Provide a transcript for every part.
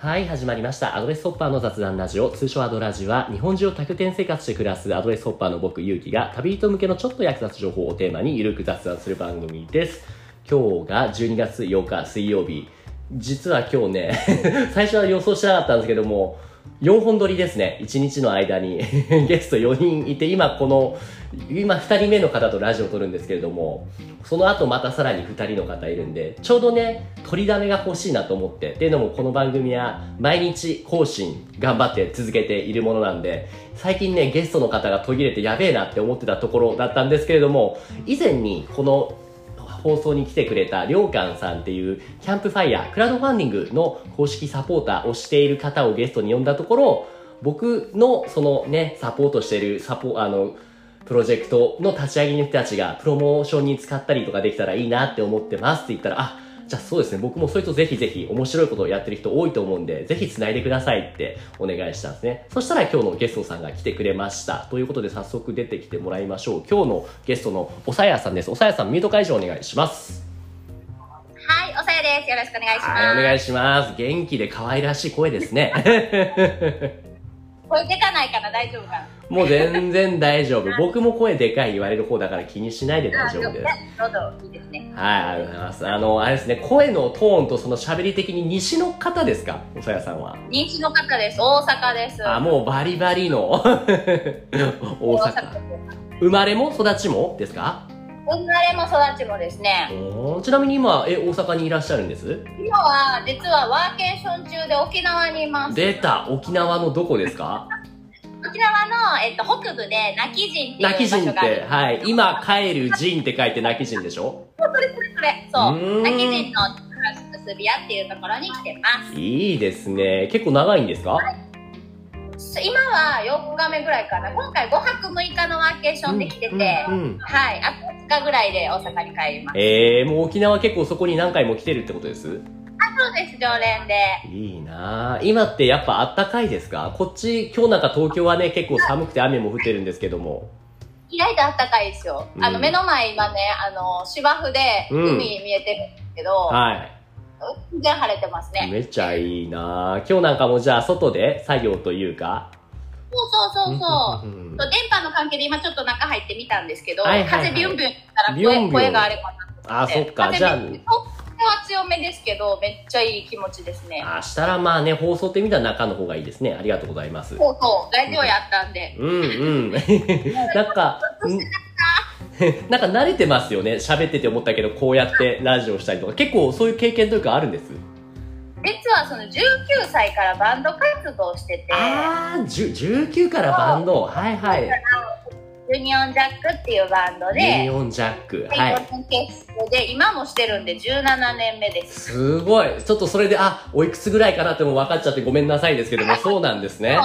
はい、始まりました。アドレスホッパーの雑談ラジオ、通称アドラジは、日本中を多拠点生活して暮らすアドレスホッパーの僕、ゆうきが、旅人向けのちょっと役立つ情報をテーマにゆるく雑談する番組です。今日が12月8日水曜日。実は今日ね、最初は予想してなかったんですけども、4本撮りですね。1日の間に ゲスト4人いて、今この、今2人目の方とラジオを撮るんですけれども、その後またさらに2人の方いるんで、ちょうどね、取りだめが欲しいなと思って、っていうのもこの番組は毎日更新頑張って続けているものなんで、最近ね、ゲストの方が途切れてやべえなって思ってたところだったんですけれども、以前にこの放送に来てくれたりょうかんさんっていうキャンプファイヤークラウドファンディングの公式サポーターをしている方をゲストに呼んだところ僕のそのねサポートしてるサポあのプロジェクトの立ち上げの人たちがプロモーションに使ったりとかできたらいいなって思ってますって言ったらあじゃあそうですね。僕もそれとぜひぜひ面白いことをやってる人多いと思うんでぜひ繋いでくださいってお願いしたんですね。そしたら今日のゲストさんが来てくれました。ということで早速出てきてもらいましょう。今日のゲストのおさやさんです。おさやさんミュート解除お願いします。はい、おさやです。よろしくお願いします。はいお願いします。元気で可愛らしい声ですね。声出かないかな、大丈夫かな？もう全然大丈夫僕も声でかい言われる方だから気にしないで大丈夫ですどうぞ、いいですね。はい、ありがとうございます。あの、あれですね、声のトーンとその喋り的に西の方ですか？おさやさんは。人気の方です。大阪です。あ、もうバリバリの大阪。生まれも育ちもですか？生まれも育ちもですね。ちなみに今、え、大阪にいらっしゃるんです？今は、実はワーケーション中で沖縄にいます。出た沖縄のどこですか？沖縄の、えっと、北部で、泣き陣っていう場所があるて、。はい。今帰る陣って書いて泣き人でしょ？それそれそれ。そうう。ーん泣き陣の結び屋っていうところに来てます。いいですね。結構長いんですか？今は4日目ぐらいかな。今回5泊6日のワーケーションで来てて、うんうんはい。あと2日ぐらいで大阪に帰ります。えー、もう沖縄結構そこに何回も来てるってことです？そうです、常連で。いいなあ今ってやっぱあったかいですか？こっち、今日なんか東京はね、結構寒くて雨も降ってるんですけども。意外と暖かいですよ。うんあの、目の前今ね、あの、芝生でうん海見えてるんですけど、はい。全然晴れてますね。めっちゃいいなあ今日なんかもじゃあ外で作業というか。そうそうそうそう。うんそう電波の関係で今ちょっと中入ってみたんですけど、はいはいはい風ビュンビュンしたら声ビュンビュン声があれかなあ、そっか。風じゃあ、ビュンビュン風は強めですけど、めっちゃいい気持ちですね。あしたらまあね、放送って見たら中の方がいいですね。ありがとうございます。そうそう、ラジオやったんで。うんうん。なんか、ん なんか慣れてますよね。喋ってて思ったけど、こうやってラジオしたりとか。結構そういう経験というかあるんです？実はその19歳からバンド活動してて、あー、じゅ19からバンド。はいはい。ユニオンジャックっていうバンドユで、ニオンジャック。は、はいい。4年結成で、今もしてるんで17年目です。すごい。ちょっとそれで、あ、おいくつぐらいかなっても分かっちゃってごめんなさいですけども、そうなんですねそう。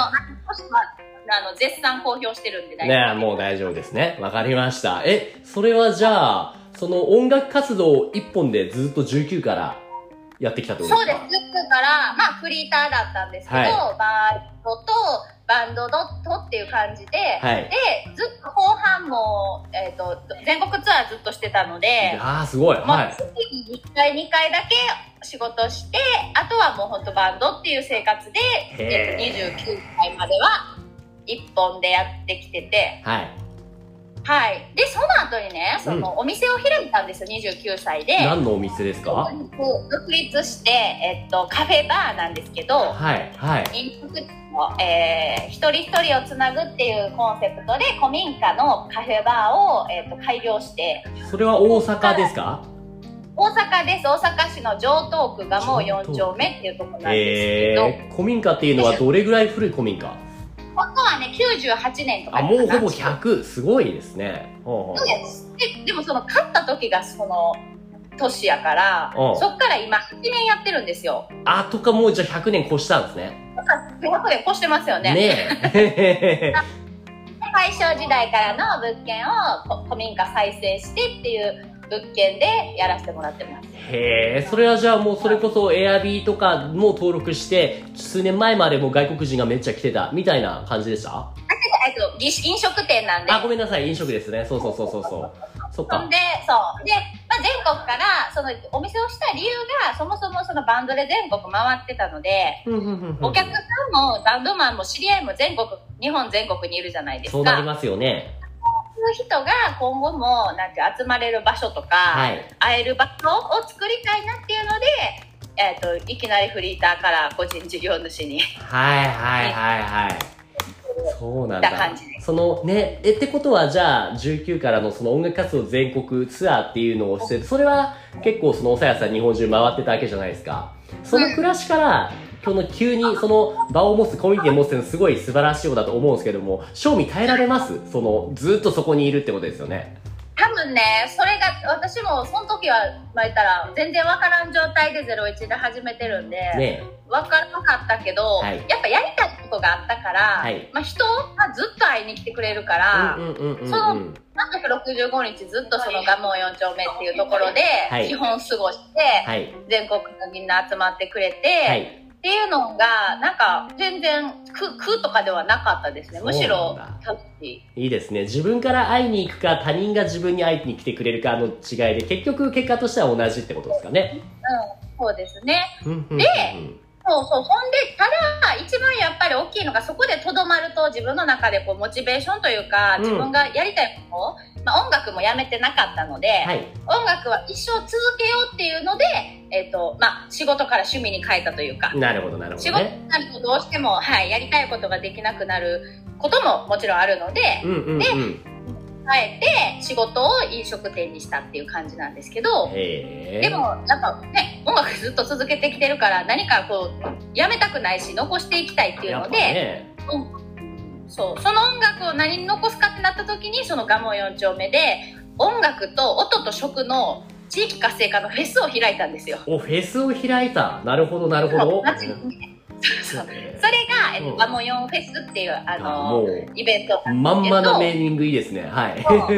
あの絶賛公表してるんで大丈夫ねもう大丈夫ですね。わかりました。え、それはじゃあ、その音楽活動一本でずっと19からやってきたってことそうですですかずっとからまあフリーターだったんですけど、はいバンドとバンドドットっていう感じで、はいでずっと後半も、えー、と全国ツアーずっとしてたので、ああ、すごい。まあ、はい。月に1回2回だけ仕事してあとはもう本当バンドっていう生活で、えー、と29歳までは1本でやってきててはい。はいでその後にねそのお店を開いたんですよ29歳で。何のお店ですか？独立して、えっと、カフェバーなんですけど、はい。はい。飲食店の、えー一人一人をつなぐっていうコンセプトで古民家のカフェバーを、えっと開業して。それは大阪ですか？大阪です。大阪市の城東区がもう4丁目っていうところなんですけど、えー、古民家っていうのはどれぐらい古い古民家？本当はね98年とかあ、もうほぼ100。すごいですね。そうです。ででもその買った時がその年やからうん。そっから今8年やってるんですよ。あ、とかもうじゃあ100年越したんですね。だから100年越してますよねねえ。大正時代からの物件をこ古民家再生してっていう物件でやらせてもらってますへえ、それはじゃあもうそれこそエアビーとかも登録して、数年前までもう外国人がめっちゃ来てたみたいな感じでした？えっと、飲食店なんであ、ごめんなさい、飲食ですね。そうそうそうそうそう。そっか。ほん。でそう。で、まあ、全国からそのお店をした理由がそもそもそのバンドで全国回ってたのでお客さんもバンドマンも知り合いも全国日本全国にいるじゃないですか。そうなりますよね。の人が今後もなんて集まれる場所とか、はい、会える場所を作りたいなっていうので、えーと、いきなりフリーターから個人事業主に。はいはいはいはいそうなんだ。そのねえってことはじゃあ19からのその音楽活動全国ツアーっていうのをしてそれは結構そのおさやさん日本中回ってたわけじゃないですか。その暮らしから、その急にその場を持つコミュニティを持つっていうのはすごい素晴らしいことだと思うんですけども賞味耐えられます？そのずっとそこにいるってことですよね多分ねそれが私もその時はまあ言ったら全然わからん状態で01で始めてるんで、ね、分からなかったけど、はい、やっぱやりたいことがあったから、はい、まあ、人がずっと会いに来てくれるから、その365日ずっとその蒲生4丁目っていうところで基本過ごして、全国のみんな集まってくれて、っていうのが、なんか、全然苦、苦とかではなかったですね。むしろ。いいですね。自分から会いに行くか、他人が自分に会いに来てくれるかの違いで、結局、結果としては同じってことですかね。うん、そうですね。で、そうそう。ほんで、ただ、一番やっぱり大きいのが、そこでとどまると、自分の中でこう、モチベーションというか、自分がやりたいこと、うん、まあ、音楽もやめてなかったので、はい、音楽は一生続けようっていうので、えっ、ー、と、まあ、仕事から趣味に変えたというか。なるほど、なるほど、ね、仕事になるとどうしても、はい、やりたいことができなくなることももちろんあるので、うんうんうん、で、変えて仕事を飲食店にしたっていう感じなんですけどでもやっぱね音楽ずっと続けてきてるから何かこうやめたくないし残していきたいっていうので、ね、そうその音楽を何に残すかってなった時にその蒲生4丁目で音楽と音と食の地域活性化のフェスを開いたんですよ。おフェスを開いたなるほどなるほど。それが、えっと、ワモヨンフェスっていう、あの、イベントまんまのメーニングいいですね。はい。そ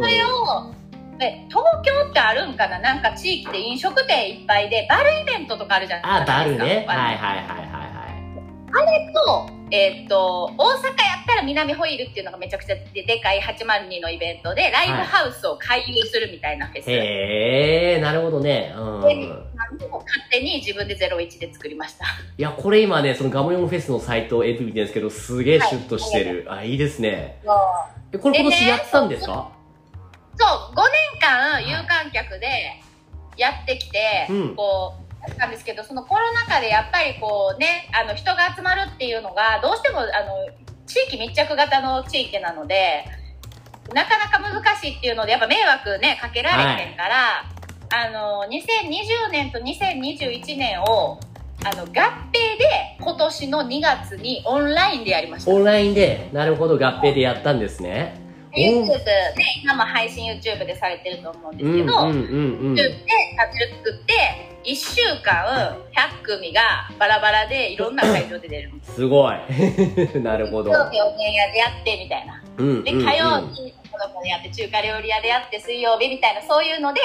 れを、で東京ってあるんかな？なんか地域で飲食店いっぱいで、バルイベントとかあるじゃないですか。あ、バルね。はいはいはいはい。あれと、えー、っと、大阪やったら南ホイールっていうのがめちゃくちゃででかい802のイベントで、ライブハウスを回遊するみたいなフェス。はい、へえ、なるほどね。うん。勝手に自分で01で作りました。いや、これ今ね、そのガモヨンフェスのサイトを AP 見てるんですけど、すげえシュッとしてる。はい、あ、いいですね。え、これ今年やってたんですか、そう、5年間有観客でやってきて、うん、こう、なんですけど、そのコロナ禍でやっぱりこうね、あの人が集まるっていうのが、どうしてもあの、地域密着型の地域なので、なかなか難しいっていうので、やっぱ迷惑ね、かけられへんから、はいあの2020年と2021年をあの合併で今年の2月にオンラインでやりました。オンラインでなるほど合併でやったんですね。YouTube ね今も配信 YouTube でされてると思うんですけど、うんうんうんうん、YouTube で作って1週間100組がバラバラでいろんな会場で出るす。ごい。なるほど。日曜日おでん屋でやってみたいな、うんうんうん、で火曜日子供でやって中華料理屋でやって水曜日みたいなそういうので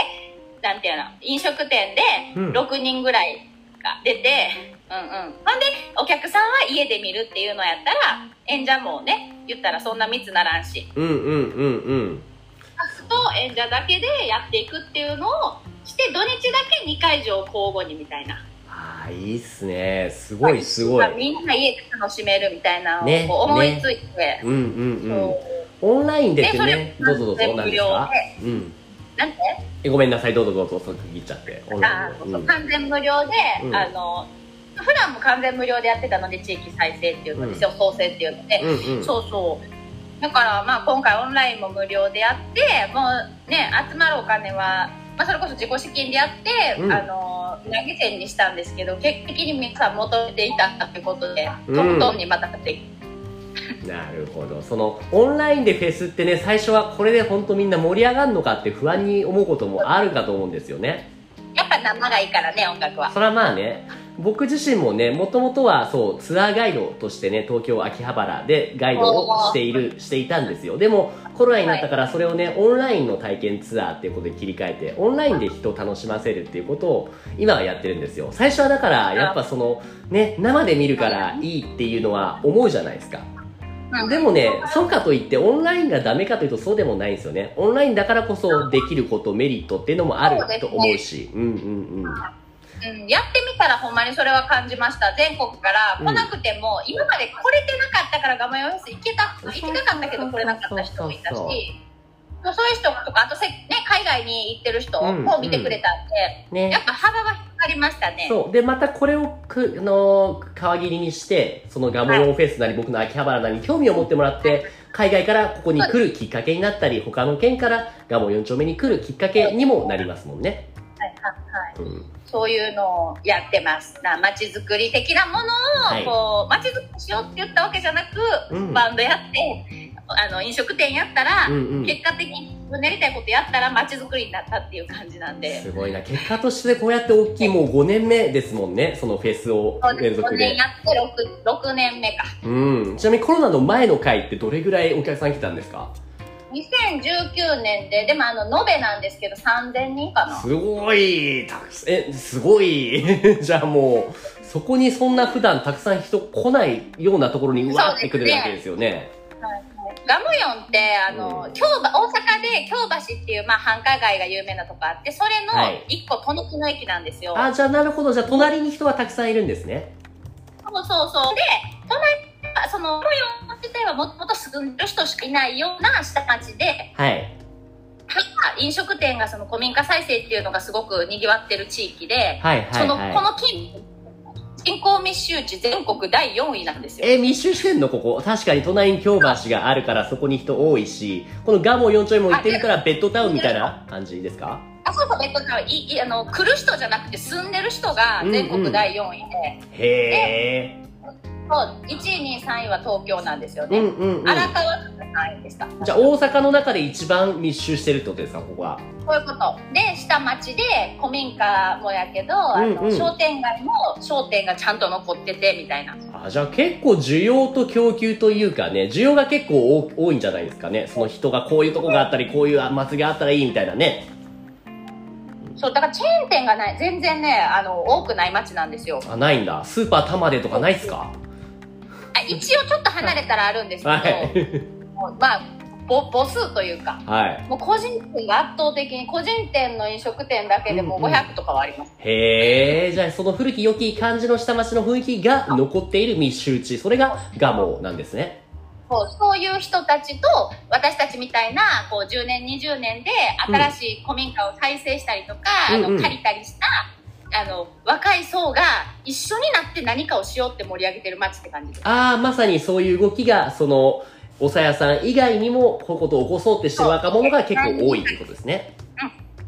なんていうの、飲食店で6人ぐらいが出て、うん、うんうんほんで、お客さんは家で見るっていうのやったら、演者もね、言ったらそんな密ならんし。うんうんうんうん。スと演者だけでやっていくっていうのをして、土日だけ2会場交互にみたいな。ああ、いいっすね。すごいすごい。みんな家で楽しめるみたいなのを思いついて。ねね、うんうんうん。オンラインでってね、どうぞどうぞ、なんでうん。なんてごめんなさい。どうぞどうぞ。そう区切っちゃって。あ、うん、完全無料で、うん、あの普段も完全無料でやってたので地域再生っていうの、うん、創生っていうので、うんうん、そうそう。だからまあ今回オンラインも無料でやってもうね集まるお金は、まあ、それこそ自己資金でやって、うん、あの投げ銭にしたんですけど結果的に皆さん求めていたってことで、トントンにまたって なるほど。そのオンラインでフェスってね最初はこれで本当みんな盛り上がるのかって不安に思うこともあるかと思うんですよね。やっぱ生がいいからね音楽は。それはまあね僕自身もねもともとはそうツアーガイドとしてね東京秋葉原でガイドをしているしていたんですよ。でもコロナになったからそれをねオンラインの体験ツアーっていうことで切り替えてオンラインで人を楽しませるっていうことを今はやってるんですよ。最初はだからやっぱそのね生で見るからいいっていうのは思うじゃないですかでもね、そうかといってオンラインがダメかというとそうでもないんですよね。オンラインだからこそできること、メリットっていうのもあると思うし。ううんうんうん。うん、やってみたらほんまにそれは感じました全国から来なくても、うん、今まで来れてなかったからガマヨフェス行けた行きたかったけど来れなかった人もいたしそういう人とかあとせ、ね、海外に行ってる人も見てくれたんで、うん。ね、やっぱ幅が広がりましたね。そう。でまたこれをくの皮切りにしてそのガモヨンフェスなり、はい、僕の秋葉原なりに興味を持ってもらって海外からここに来るきっかけになったり他の県からガモ4丁目に来るきっかけにもなりますもんね。はいはいはい、うん。そういうのをやってます。な街づくり的なものを、はい、こう街づくりしようって言ったわけじゃなく、うん、バンドやってあの飲食店やったら、うんうん、結果的に自分のやりたいことやったら街づくりになったっていう感じなんで。すごいな。結果としてこうやって大きいもう5年目ですもんねそのフェスを連続で。5年やって 6, 6年目か。うん。ちなみにコロナの前の回ってどれぐらいお客さん来たんですか？2019年ででもあの延べなんですけど3000人かな。すごい。たくえすごい。じゃあもうそこにそんな普段たくさん人来ないようなところにうわってくるわけですよねガムヨンってあの、うん、京大阪で京橋っていう、まあ、繁華街が有名なとこあってそれの1個隣の駅なんですよ、はい、あじゃあなるほど。じゃあ隣に人はたくさんいるんですね。そうそうそう。で隣そのガムヨン自体はもともと住んでる人しかいないような下町で、はい、飲食店がその古民家再生っていうのがすごくにぎわってる地域で、はいはいはい、そのこの近人口密集地全国第4位なんですよ。えー、密集してんの？ここ。確かに隣に京橋があるからそこに人多いし、このガモ4丁目も行ってみたらベッドタウンみたいな感じですか？あ、そうそう、ベッドタウン。いいあの来る人じゃなくて住んでる人が全国第4位で。うんうん、へえ。そう1位2位3位は東京なんですよね、うんうんうん、荒川区が3位でした。じゃあ大阪の中で一番密集してるってことですかここは。そういうこと。で下町で古民家もやけど、うんうん、あの商店街も商店がちゃんと残っててみたいな。あじゃあ結構需要と供給というかね需要が結構多いんじゃないですかね。その人がこういうとこがあったりこういう祭りがあったらいいみたいなね。そうだからチェーン店がない全然ねあの多くない街なんですよ。あないんだ。スーパー玉でとかないっすか？あ一応ちょっと離れたらあるんですけど、はい、まあ母母数というか、はい、もう個人店が圧倒的に個人店の飲食店だけでも500とかはあります、うんうん、へえじゃあその古き良き感じの下町の雰囲気が残っている密集地それが蒲生なんですね。そうそういう人たちと私たちみたいなこう10年20年で新しい古民家を再生したりとか、うん、あの借りたりしたあの若い層が一緒になって何かをしようって盛り上げてる街って感じです。ああまさにそういう動きがそのおさやさん以外にもこういうことを起こそうってしてる若者が結構多いってことですね。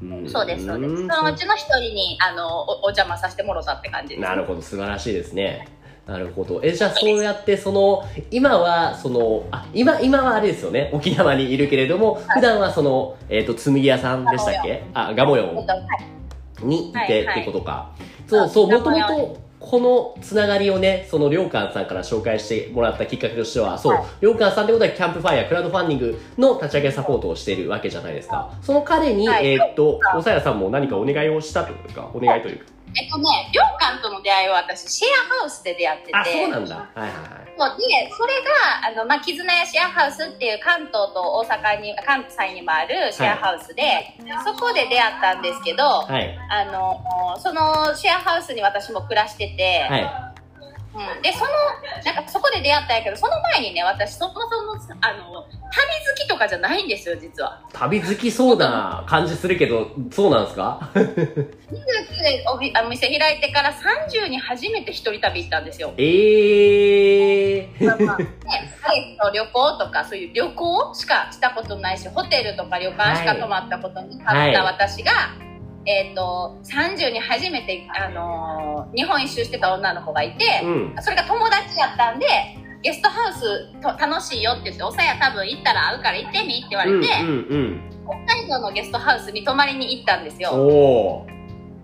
うん、そうですそうです。そのうちの一人にあのおお邪魔させてもろたって感じです。なるほど素晴らしいですね。なるほど。え、じゃあそうやってその、今はその、あ、今、今はあれですよね。沖縄にいるけれども、普段はその、えっ、ー、と、紬屋さんでしたっけ？あ、ガモヨン。にいてってことか。はいはい、そうそう、もともと、このつながりをね、そのりょうかんさんから紹介してもらったきっかけとしては、そう、りょうかんさんってことはキャンプファイヤー、クラウドファンディングの立ち上げサポートをしているわけじゃないですか。その彼に、はい、えー、っと、おさやさんも何かお願いをしたというか、お願いというか。えっとね、りょうかんとの出会いは私、シェアハウスで出会ってて。あ、そうなんだ。はいはいはい。そうで、それが、あの、まあ、絆屋シェアハウスっていう関東と大阪に、関西にもあるシェアハウスで、はい、そこで出会ったんですけど、はい、あの、そのシェアハウスに私も暮らしてて、はいうん、でそのなんかそこで出会ったんやけどその前にね私そもそもあの旅好きとかじゃないんですよ実は。旅好きそうな感じするけどそうなんですか？29でおお店開いてから30に初めて一人旅行ったんですよ。ええー、まあまあね。と旅行とかそういう旅行しかしたことないしホテルとか旅館しか泊まったことにあった私が、はいえーと、30に初めて、あのー、日本一周してた女の子がいて、うん、それが友達やったんでゲストハウスと楽しいよって言って「おさや多分行ったら会うから行ってみ」って言われて、うんうんうん、北海道のゲストハウスに泊まりに行ったんですよ。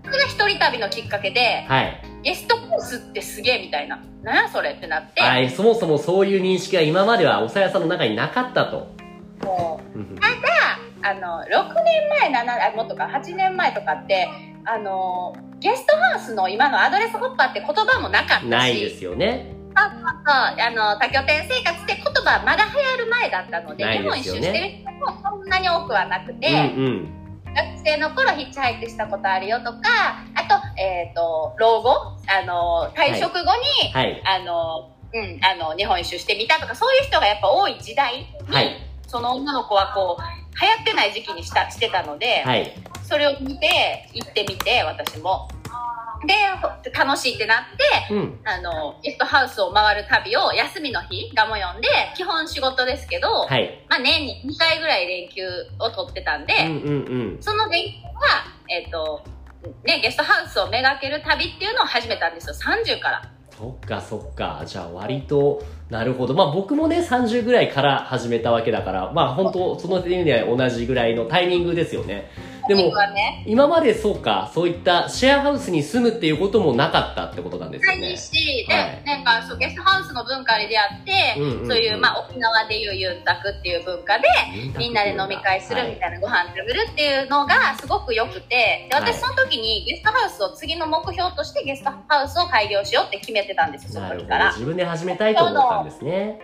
それが一人旅のきっかけで、はい、ゲストハウスってすげえみたいな。何やそれってなって、はい、そもそもそういう認識が今まではおさやさんの中になかったと。もう。ただあの6年前7もっとか8年前とかってあのゲストハウスの今のアドレスホッパーって言葉もなかったし。ないですよね。あの多拠点生活って言葉まだ流行る前だったので、ね、日本一周してる人もそんなに多くはなくて、うんうん。学生の頃ヒッチハイクしたことあるよとか、あと、えっ、ー、と、老後、あの、退職後に、はい、あの、うん、あの、日本一周してみたとか、そういう人がやっぱ多い時代に、はい、その女の子はこう、流行ってない時期にしたしてたので、はい、それを見て、行ってみて、私も。で、楽しいってなって、うん、あの、ゲストハウスを回る旅を休みの日がも読んで、基本仕事ですけど、はい、まあ年に2回ぐらい連休を取ってたんで、うんうんうん、その連休は、えっ、ー、と、ね、ゲストハウスをめがける旅っていうのを始めたんですよ、30から。そっかそっか。じゃあ割と、なるほど。まあ僕もね、30ぐらいから始めたわけだから、まあ本当、その点では同じぐらいのタイミングですよね。でも、ね、今までそうか、そういったシェアハウスに住むっていうこともなかったってことなんですよね。ないし、で、はい、なんかそう、ゲストハウスの文化で出会って、うんうんうん、そういう、まあ沖縄でいうユンタクっていう文化で、みんなで飲み会するみたいな、ご飯食べるっていうのがすごく良くて、で、私その時にゲストハウスを次の目標としてゲストハウスを開業しようって決めてたんですよ、その時から。自分で始めたいと思ったんですね。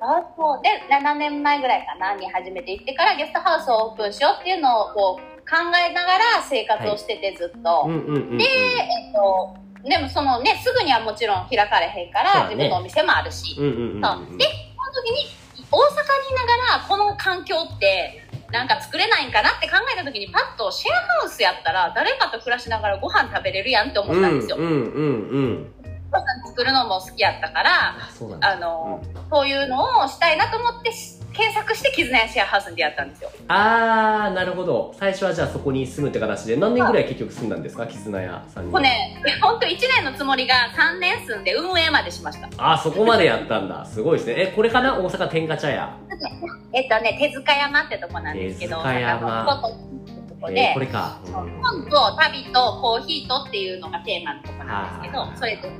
あそう。で7年前ぐらいかなに始めていってからゲストハウスをオープンしようっていうのをこう考えながら生活をしててずっと。で、えっと、でもそのね、すぐにはもちろん開かれへんから、自分のお店もあるし。そう。で、その時に、大阪にいながら、この環境って、なんか作れないんかなって考えた時にパッとシェアハウスやったら誰かと暮らしながらご飯食べれるやんって思ったんですよ。うんうんうんうん。作るのも好きやったからあの、うん、そういうのをしたいなと思って検索して絆屋シェアハウスに出会ったんですよ。ああなるほど。最初はじゃあそこに住むって形で。何年ぐらい結局住んだんですか？絆屋さんに。もうね本当1年のつもりが3年住んで運営までしました。ああそこまでやったんだ。すごいですね。えこれかな？大阪天下茶屋。えっとね手塚山ってとこなんですけど手塚山。こで、えー、これか、うん、本と旅とコーヒーとっていうのがテーマのとこなんですけどそれでう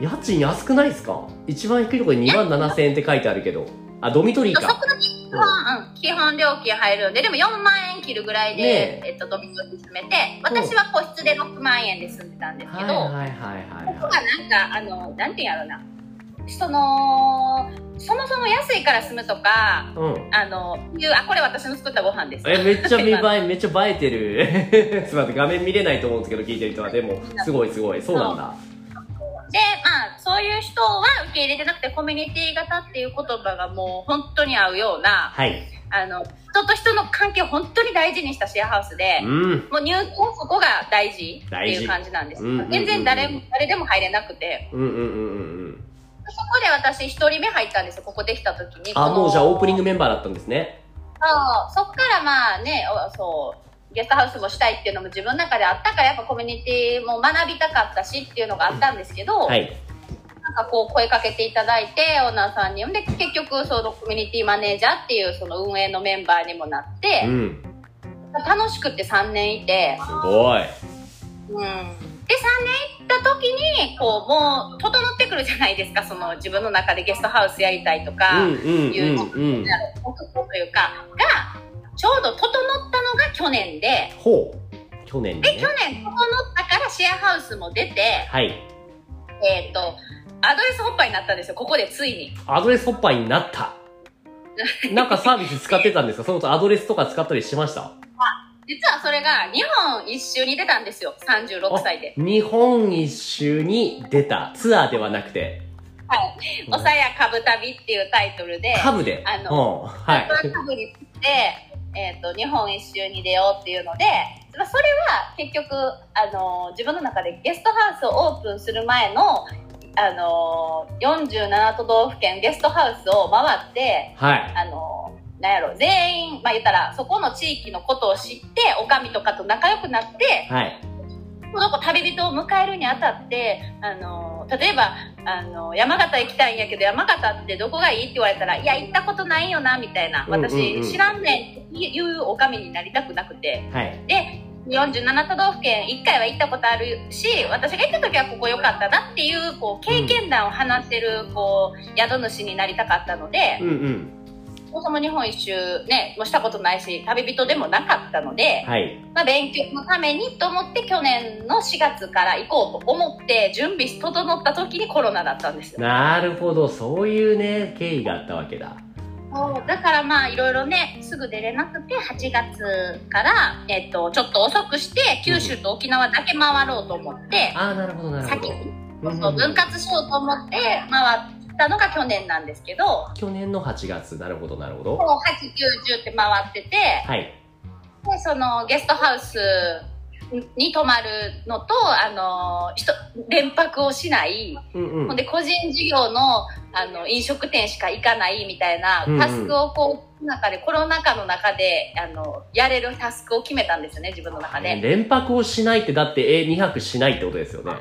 ん。家賃安くないですか？一番低いところで2万7000円って書いてあるけどあドミトリーか。そこだけ基本、うん、基本料金入るんででも4万円切るぐらいで、ね、え。っと、ドミトリー詰めて私は個室で6万円で住んでたんですけど、ここがなんかあのなんていうんやろうな。そのそもそも安いから住むとか、うん、あのいうあこれ私の作ったご飯です。えめっちゃ見 栄えめっちゃ映えてる。すみません画面見れないと思うんですけど聞いてる人は。でもすごいすごい。そうなんだで、まあ、そういう人は受け入れてなくて、コミュニティ型っていう言葉がもう本当に合うような、はい。あの、人と人の関係を本当に大事にしたシェアハウスで、うん、もう入居そこが大事っていう感じなんです。全然誰も、誰でも入れなくて。うんうんうんうん。そこで私一人目入ったんですよ、ここできた時に。あ、もうじゃあオープニングメンバーだったんですね。そう、そっからまあね、そう、ゲストハウスもしたいっていうのも自分の中であったからやっぱコミュニティも学びたかったしっていうのがあったんですけど、はい、なんかこう声かけていただいてオーナーさんにで結局そのコミュニティマネージャーっていうその運営のメンバーにもなって、うん、楽しくて3年いて。すごい、うん、で3年行った時にこうもう整ってくるじゃないですか。その自分の中でゲストハウスやりたいとかいう目標というかがちょうど整った去年で、ほう。去年、ね、で、去年整ったからシェアハウスも出て、はい。えっ、ー、と、アドレスホッパーになったんですよ、ここでついに。アドレスホッパーになった。なんかサービス使ってたんですか？そのとアドレスとか使ったりしました？あ、実はそれが日本一周に出たんですよ、36歳で。日本一周に出た。ツアーではなくて。はい。おさやかぶ旅っていうタイトルで。かぶであの、はい。かぶにつって、えーと、日本一周に出ようっていうので、まあ、それは結局あの自分の中でゲストハウスをオープンする前のあの47都道府県ゲストハウスを回って、はい、あのなんやろ全員、まあ、言ったらそこの地域のことを知っておかみとかと仲良くなって、はい、この子旅人を迎えるにあたってあの例えばあの山形行きたいんやけど山形ってどこがいいって言われたらいや行ったことないよなみたいな。私、知らんねんっていうおかみになりたくなくて、はい、で47都道府県1回は行ったことあるし私が行った時はここ良かったなっていうこう経験談を話せるこう宿主になりたかったので、うんうん、そもそも日本一周ね、もしたことないし、旅人でもなかったので、はい、まあ勉強のためにと思って去年の4月から行こうと思って準備整った時にコロナだったんですよ。なるほど、そういうね、経緯があったわけだ。そうだからまあいろいろねすぐ出れなくて8月から、えっと、ちょっと遅くして九州と沖縄だけ回ろうと思って、うん、ああなるほどなるほど先にそう分割しようと思って回ったのが去年なんですけど去年の8月。なるほどなるほど。8910って回ってて、はい、でそのゲストハウスに泊まるのと、あの、人、連泊をしない、うんうん、ほんで個人事業の、あの、飲食店しか行かないみたいな、タスクをこう、中で、コロナ禍の中で、あの、やれるタスクを決めたんですよね、自分の中で。連泊をしないって、だって、え、2泊しないってことですよね。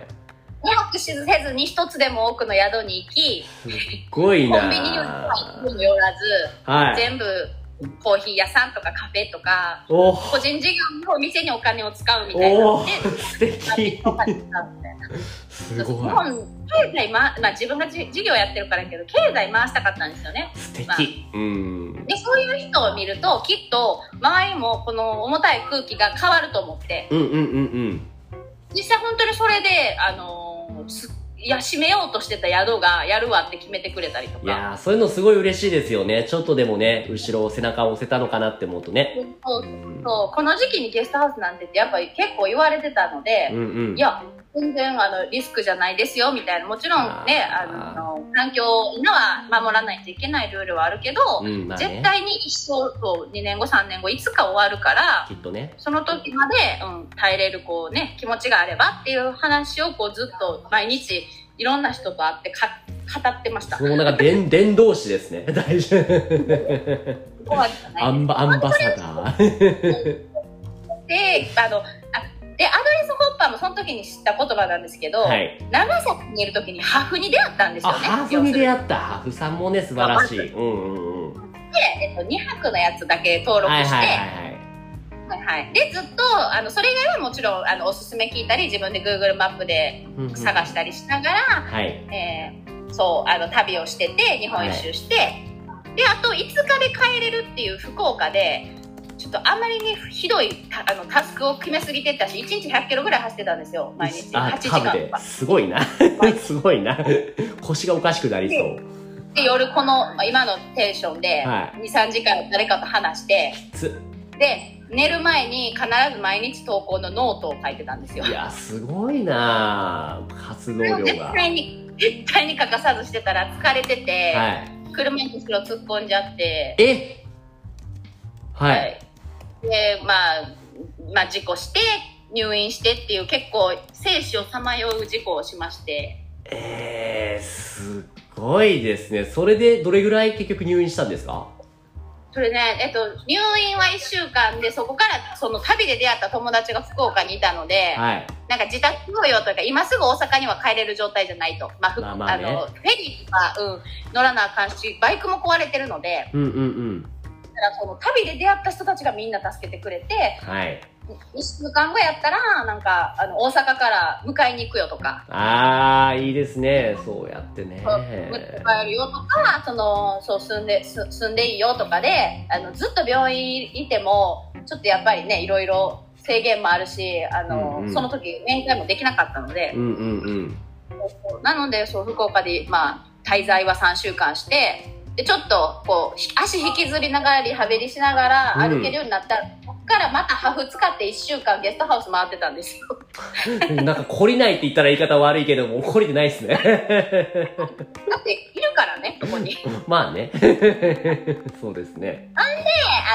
2泊しせずに一つでも多くの宿に行き、すごいな。コンビニにも寄らず、はい、全部コーヒー屋さんとかカフェとか個人事業のお店にお金を使うみたいな。ので素敵。すごい。日本経済、ままあ、自分が事業やってるからけど経済回したかったんですよね。素敵、まあ、うん。でそういう人を見るときっと周りもこの重たい空気が変わると思って。うんうんうんうん。実際本当にそれであのーいや、閉めようとしてた宿がやるわって決めてくれたりとか。いやそういうのすごい嬉しいですよね。ちょっとでもね、後ろ、背中を押せたのかなって思うとね。そう、そう、この時期にゲストハウスなんてってやっぱり結構言われてたので、うんうん、いや、全然あのリスクじゃないですよみたいなもちろんねあの環境今は守らないといけないルールはあるけど、うんまあね、絶対に一生と2年後3年後いつか終わるからきっとねその時まで、うん、耐えれるこうね気持ちがあればっていう話をこうずっと毎日いろんな人と会ってか語ってました。そのなんか伝 伝道師ですね。大丈夫。アンバアンバサダー。で、あの、あで、アドレスパーもその時に知った言葉なんですけど、はい、長崎にいる時にハフに出会ったんですよね。ハフに出会った。ハフさんもね、素晴らしい。うんうんうん。で、えっと、2泊のやつだけ登録して、はいはいはいはいはい、でずっとあのそれ以外はもちろんあのおすすめ聞いたり自分で Google マップで探したりしながら、はい、えー、そうあの旅をしてて日本一周して、はい、であと5日で帰れるっていう福岡でちょっとあんまりにひどいあのタスクを決めすぎてたし1日100キロぐらい走ってたんですよ毎日。8時間。すごいな。すごいな。腰がおかしくなりそう。で夜この今のテンションで23時間誰かと話してで寝る前に必ず毎日投稿のノートを書いてたんですよ。いやすごいな。活動量が。絶対に絶対に欠かさずしてたら疲れてて、はい、車に後ろ突っ込んじゃって。え？はい、はい、でまあまあ事故して入院してっていう結構生死をさまよう事故をしまして。えー、すごいですね。それでどれぐらい結局入院したんですか？それね、えっと、入院は1週間で、そこからその旅で出会った友達が福岡にいたので、はい、なんか自宅療養というか、今すぐ大阪には帰れる状態じゃないと。まあ、まあまあね、あの、フェリーとか、うん、乗らなあかんし、バイクも壊れてるので、うんうんうん。らその旅で出会った人たちがみんな助けてくれて、はい。1週間後やったら、なんか、あの、大阪から迎えに行くよとか。ああ、いいですね。そうやってね。迎えるよとか、その、そう、住んで、住んでいいよとかで、あの、ずっと病院いても、ちょっとやっぱりね、いろいろ制限もあるし、あの、うんうん、その時面会もできなかったので、うんうんうん、なので、そう、福岡で、まあ、滞在は3週間して、で、ちょっと、こう、足引きずりながらリハビリしながら歩けるようになったら、うんからまたハフ使って1週間ゲストハウス回ってたんですよ。なんか懲りないって言ったら言い方悪いけども、懲りてないですね。だっているからね、そこに。まあね。そうですね。なんで、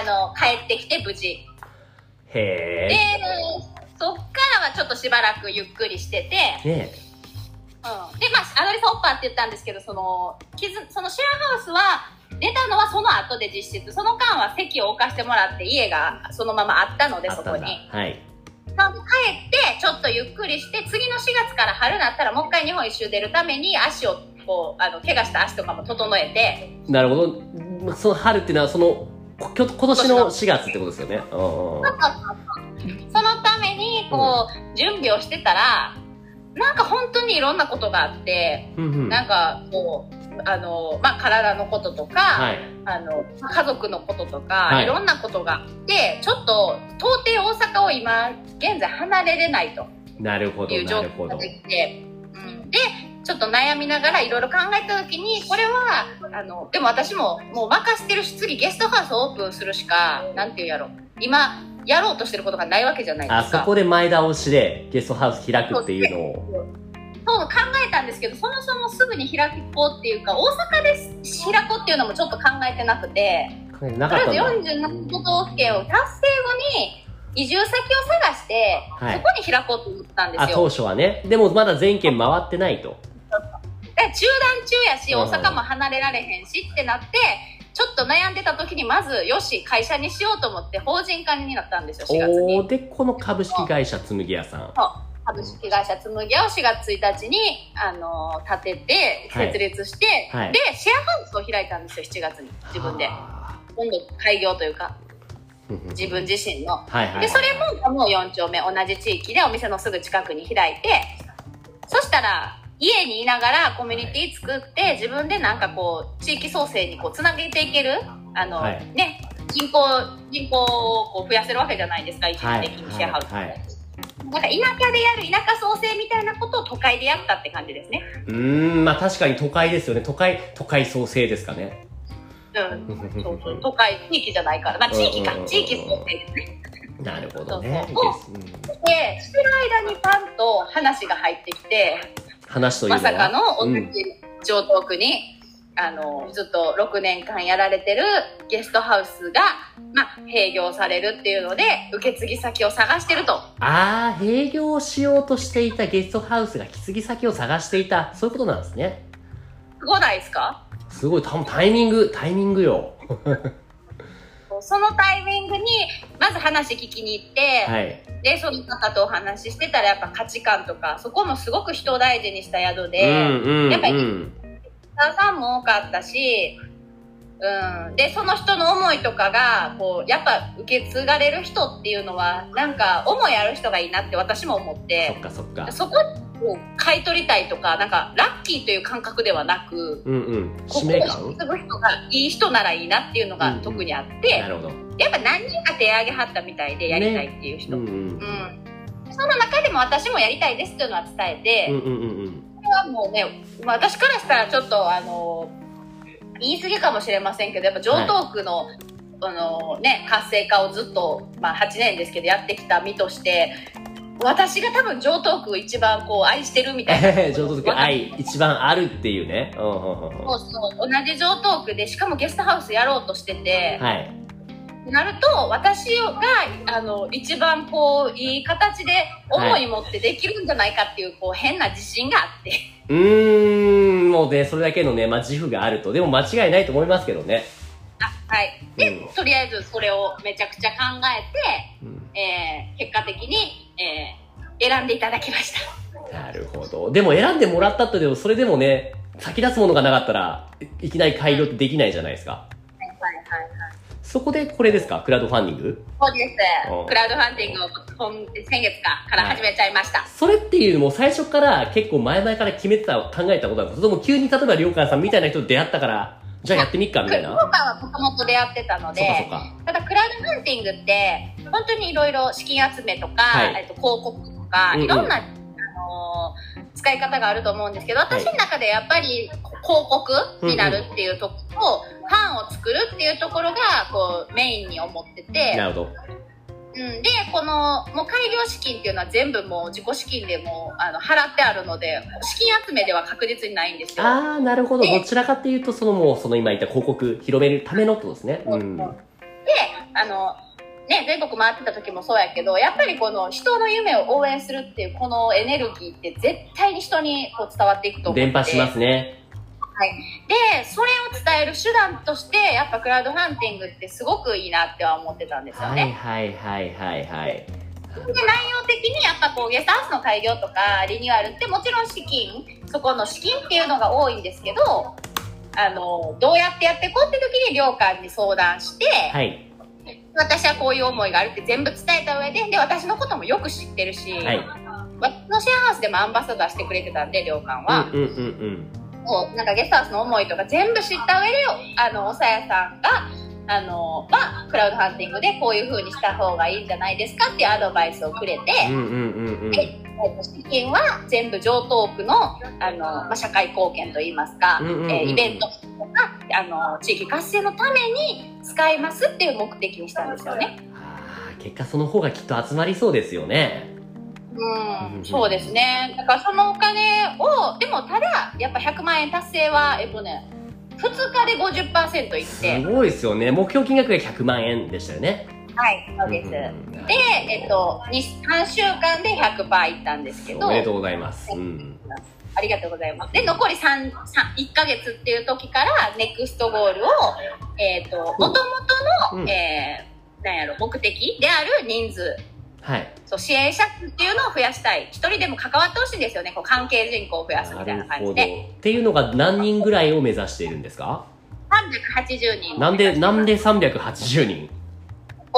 あの、帰ってきて無事。へえ。で、そっからはちょっとしばらくゆっくりしてて、ねうん、で、まあ、アドレスホッパーって言ったんですけど、その、そのシェアハウスは、出たのはその後で実質。その間は席を置かしてもらって家がそのままあったのでそこに。はい。帰ってちょっとゆっくりして次の4月から春になったらもう一回日本一周出るために足をこうあの怪我した足とかも整えて。なるほど。その春っていうのはその今年の4月ってことですよね。そのためにこう、準備をしてたらなんか本当にいろんなことがあって、うんうん、なんかこうあの、まあ、体のこととか、はい、あの家族のこととか、はい、いろんなことがあってちょっと到底大阪を今現在離れれないと。いう状況ができて、うん、でちょっと悩みながらいろいろ考えた時にこれはあのでも私ももう任せてるし次ゲストハウスオープンするしかなんていうやろ。今やろうとしてることがないわけじゃないですか。あそこで前倒しでゲストハウス開くっていうのを。そう考えたんですけどそもそもすぐに開こうっていうか大阪で開こうっていうのもちょっと考えてなくて。とりあえず47都道府県を達成後に移住先を探して、はい、そこに開こうと思ったんですよ。当初はね。でもまだ全県回ってないと。中断中やし大阪も離れられへんしってなって、ちょっと悩んでた時にまずよし会社にしようと思って法人化になったんですよ4月に。でこの株式会社紬屋さん。株式会社紬屋を4月1日にあの立てて設立して、はい。はい、でシェアハウスを開いたんですよ7月に自分で。今度開業というか自分自身の、でそれももう4丁目同じ地域でお店のすぐ近くに開いてそしたら家にいながらコミュニティ作って自分でなんかこう地域創生にこうつなげていけるあの、はい、ね人口人口をこう増やせるわけじゃないですか一時的にシェアハウスで。はいはいなんか田舎でやる田舎創生みたいなことを都会でやったって感じですね。うん、まあ確かに都会ですよね。都会、都会創生ですかね。うん。そうそう。都会、地域じゃないから。まあ地域か。地域創生ですね。なるほどね。そうそうで、してる間にパンと話が入ってきて、話というのはまさかの同じ上東区に、うん、あの、ずっと6年間やられてるゲストハウスが、まあ、閉業されるっていうので、受け継ぎ先を探してると。ああ、閉業しようとしていたゲストハウスが引き継ぎ先を探していた。そういうことなんですね。すごないですか？すごい、タイミング、タイミングよ。そのタイミングにまず話聞きに行って、はい、でその方とお話ししてたらやっぱ価値観とかそこもすごく人を大事にした宿で、うんうんうん、やっぱりさんも多かったし、うん、でその人の思いとかがこうやっぱ受け継がれる人っていうのはなんか思いある人がいいなって私も思って。そっかそっか。そこを買い取りたいとかなんかラッキーという感覚ではなく、うんうん、使命感？ここを人がいい人ならいいなっていうのが特にあって、うんうん、なるほど。やっぱ何人か手挙げはったみたいでやりたいっていう人、ね、うん、うん、その中でも私もやりたいですっていうのは伝えて、うんうんうんうん、これはもうね、まあ、私からしたらちょっとあの言い過ぎかもしれませんけどやっぱ上東区の、はい。あのね、活性化をずっと、まあ、8年ですけどやってきた身として私が多分上東区を一番こう愛してるみたいな。上東区愛一番あるっていうね。そうそう同じ上東区でしかもゲストハウスやろうとしてて、はい、なると私があの一番こういい形で思い持ってできるんじゃないかっていう,、こう変な自信があって。うーんもうねそれだけのね、まあ、自負があると。でも間違いないと思いますけどね。あはい。で、うん、とりあえずそれをめちゃくちゃ考えて、うん、えー、結果的にえー、選んでいただきました。なるほど。でも選んでもらったってでも、それでもね、先立つものがなかったら、いきなり改良ってできないじゃないですか。はいはいはい。そこでこれですか？クラウドファンディング？そうです。クラウドファンディングを先月かから始めちゃいました、はい、それっていうのも最初から結構前々から決めてた、考えたことなんですそれとも急に例えば良寛さんみたいな人と出会ったから、じゃあやってみっかみたいな。良寛はもともと出会ってたので、ただクラウドファンディングって、本当にいろいろ資金集めとか、はい、えっと、広告とか、いろんな、あの使い方があると思うんですけど、私の中でやっぱり広告になるっていうところと、ファンを作るっていうところが、こう、メインに思ってて。なるほど。うん、でこのもう開業資金っていうのは全部もう自己資金でもあの払ってあるので資金集めでは確実にないんですよ。ああなるほど。どちらかっていうとそのもうその今言った広告広めるためのってことですね、うん、であのね、全国回ってた時もそうやけどやっぱりこの人の夢を応援するっていうこのエネルギーって絶対に人にこう伝わっていくと思って。伝播しますねはい、でそれを伝える手段としてやっぱクラウドファンディングってすごくいいなっては思ってたんですよね。はいはいはいはいはい。で内容的にやっぱこうゲストハウスの開業とかリニューアルってもちろん資金そこの資金っていうのが多いんですけどあのどうやってやっていこうって時に領館に相談して、はい、私はこういう思いがあるって全部伝えた上でで私のこともよく知ってるし、はい、私のシェアハウスでもアンバサダーしてくれてたんで領館は。うんうんうんうんなんかゲストハウスの思いとか全部知った上であのおさやさんがあのはクラウドファンディングでこういうふうにした方がいいんじゃないですかっていうアドバイスをくれて、資金は全部上東区のあの、まあ、社会貢献といいますか、えイベントとかあの地域活性のために使いますっていう目的にしたんですよね。結果その方がきっと集まりそうですよね。うん、そうですね。だからそのお金を、でもただ、やっぱ100万円達成は、えっとね、2日で50%いって。すごいですよね。目標金額が100万円でしたよね。はいそうです、うん、で、えっと、3週間で100%いったんですけど。おめでとうございます、うん、ありがとうございます。で残り3 3 1か月っていう時からネクストゴールをえっ、ー、ともともとの、うん、えー、なんやろ目的である人数はい、そう支援者っていうのを増やしたい。一人でも関わってほしいんですよね。こう関係人口を増やすみたいな感じで。っていうのが何人ぐらいを目指しているんですか？380人。なんでなんで380人？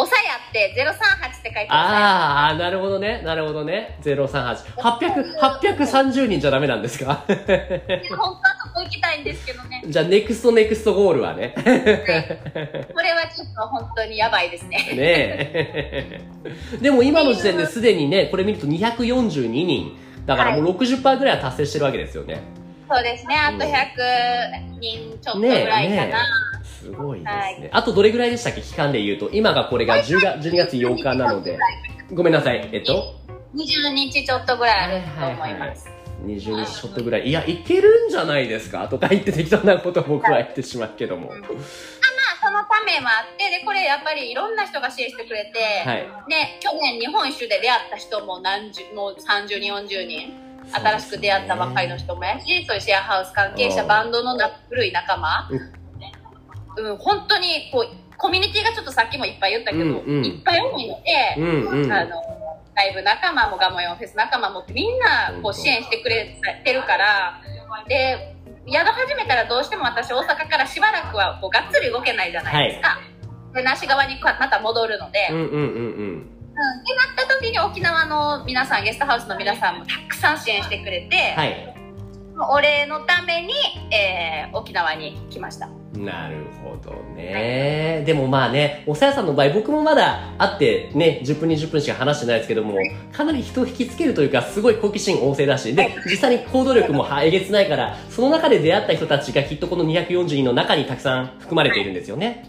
おさやって038って書いてああ、なるほどね。なるほどね。038。800、830人じゃダメなんですか？本当はそこ行きたいんですけどね。じゃあ、ネクストネクストゴールはね。はい、これはちょっと本当にやばいですね。ねえ。でも今の時点ですでにね、これ見ると242人。だからもう60%ぐらいは達成してるわけですよね。そうですね。あと100人ちょっとぐらいかな。ねねすごいですね、はい、あとどれぐらいでしたっけ？期間で言うと。今がこれが10月 ,10 月8日なので。ごめんなさい。えっと？20日ちょっとぐらいあると思います、はいはい、20日ちょっとぐらい。いやいけるんじゃないですか？とか言って適当なことを僕は言ってしまうけども、はい、うん、あまあそのためもあってでこれやっぱりいろんな人が支援してくれて、はい、で去年日本一周で出会った人も何十もう30人40人。新しく出会ったばっかりの人もやしそういうシェアハウス関係者バンドの古い仲間うん、本当にこうコミュニティがちょっとさっきもいっぱい言ったけど、うんうん、いっぱい多いので、うんうん、あのライブ仲間もガモヨンフェス仲間もみんなこう支援してくれてるからで宿始めたらどうしても私大阪からしばらくはこうがっつり動けないじゃないですか、はい、で那須川にまた戻るので。うんうんうんうん。ってなった時に沖縄の皆さんゲストハウスの皆さんもたくさん支援してくれて、はい、お礼のために、えー、沖縄に来ました。なるほどね、はい、でもまあねおさやさんの場合僕もまだ会ってね10分20分しか話してないですけどもかなり人を引きつけるというかすごい好奇心旺盛だしで実際に行動力もえげつないからその中で出会った人たちがきっとこの240人の中にたくさん含まれているんですよね、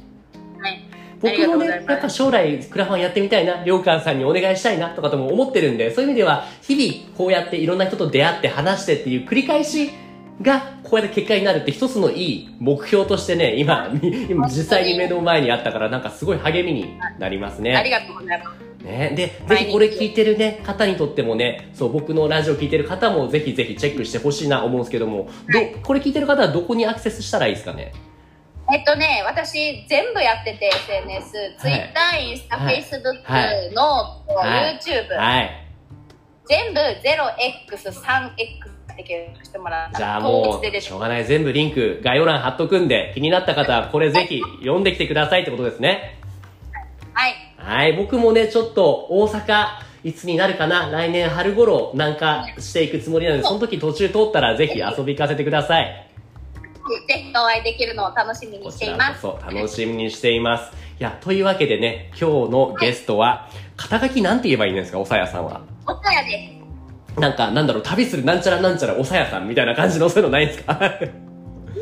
はい。僕もね、やっぱ将来クラファンやってみたいな、りょうかんさんにお願いしたいなとかとも思ってるんで、そういう意味では、日々こうやっていろんな人と出会って話してっていう繰り返しが、こうやって結果になるって一つのいい目標としてね、今、今実際に目の前にあったから、なんかすごい励みになりますね。ありがとうございます。ね、で、ぜひこれ聞いてるね、方にとってもね、そう、僕のラジオ聞いてる方もぜひぜひチェックしてほしいな思うんですけども、ど、これ聞いてる方はどこにアクセスしたらいいですかね？えっとね、私全部やってて SNS、ツイッター、インスタ、フェイスブックの、YouTube、はい、全部 0x3x ってしてもらじゃあもう、しょうがない。全部リンク、概要欄貼っとくんで、気になった方はこれぜひ読んできてくださいってことですね。はい。はい、僕もね、ちょっと大阪、いつになるかな？来年春頃なんかしていくつもりなので、その時途中通ったらぜひ遊び行かせてください。ぜひお会いできるのを楽しみにしています。そう楽しみにしています。いや、というわけでね、今日のゲストは、肩書きなんて言えばいいんですか、おさやさんは。おさやです。なんか、なんだろう、旅するなんちゃらなんちゃらおさやさんみたいな感じのそういうのないですか？う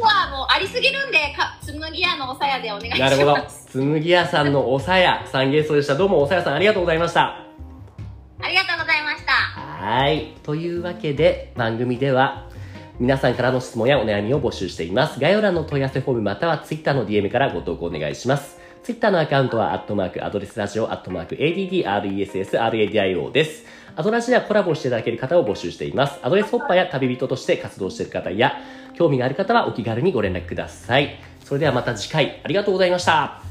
わ、もうありすぎるんで、か、紬屋のおさやでお願いします。なるほど。紬屋さんのおさやさんゲストでした。どうもおさやさんありがとうございました。ありがとうございました。はい。というわけで、番組では、皆さんからの質問やお悩みを募集しています。概要欄の問い合わせフォームまたは Twitter の DM からご投稿お願いします。Twitter のアカウントは、アットマーク、アドレスラジオ、アットマーク、ADDRESSRADIO です。アドラジではコラボしていただける方を募集しています。アドレスホッパーや旅人として活動している方や、興味がある方はお気軽にご連絡ください。それではまた次回、ありがとうございました。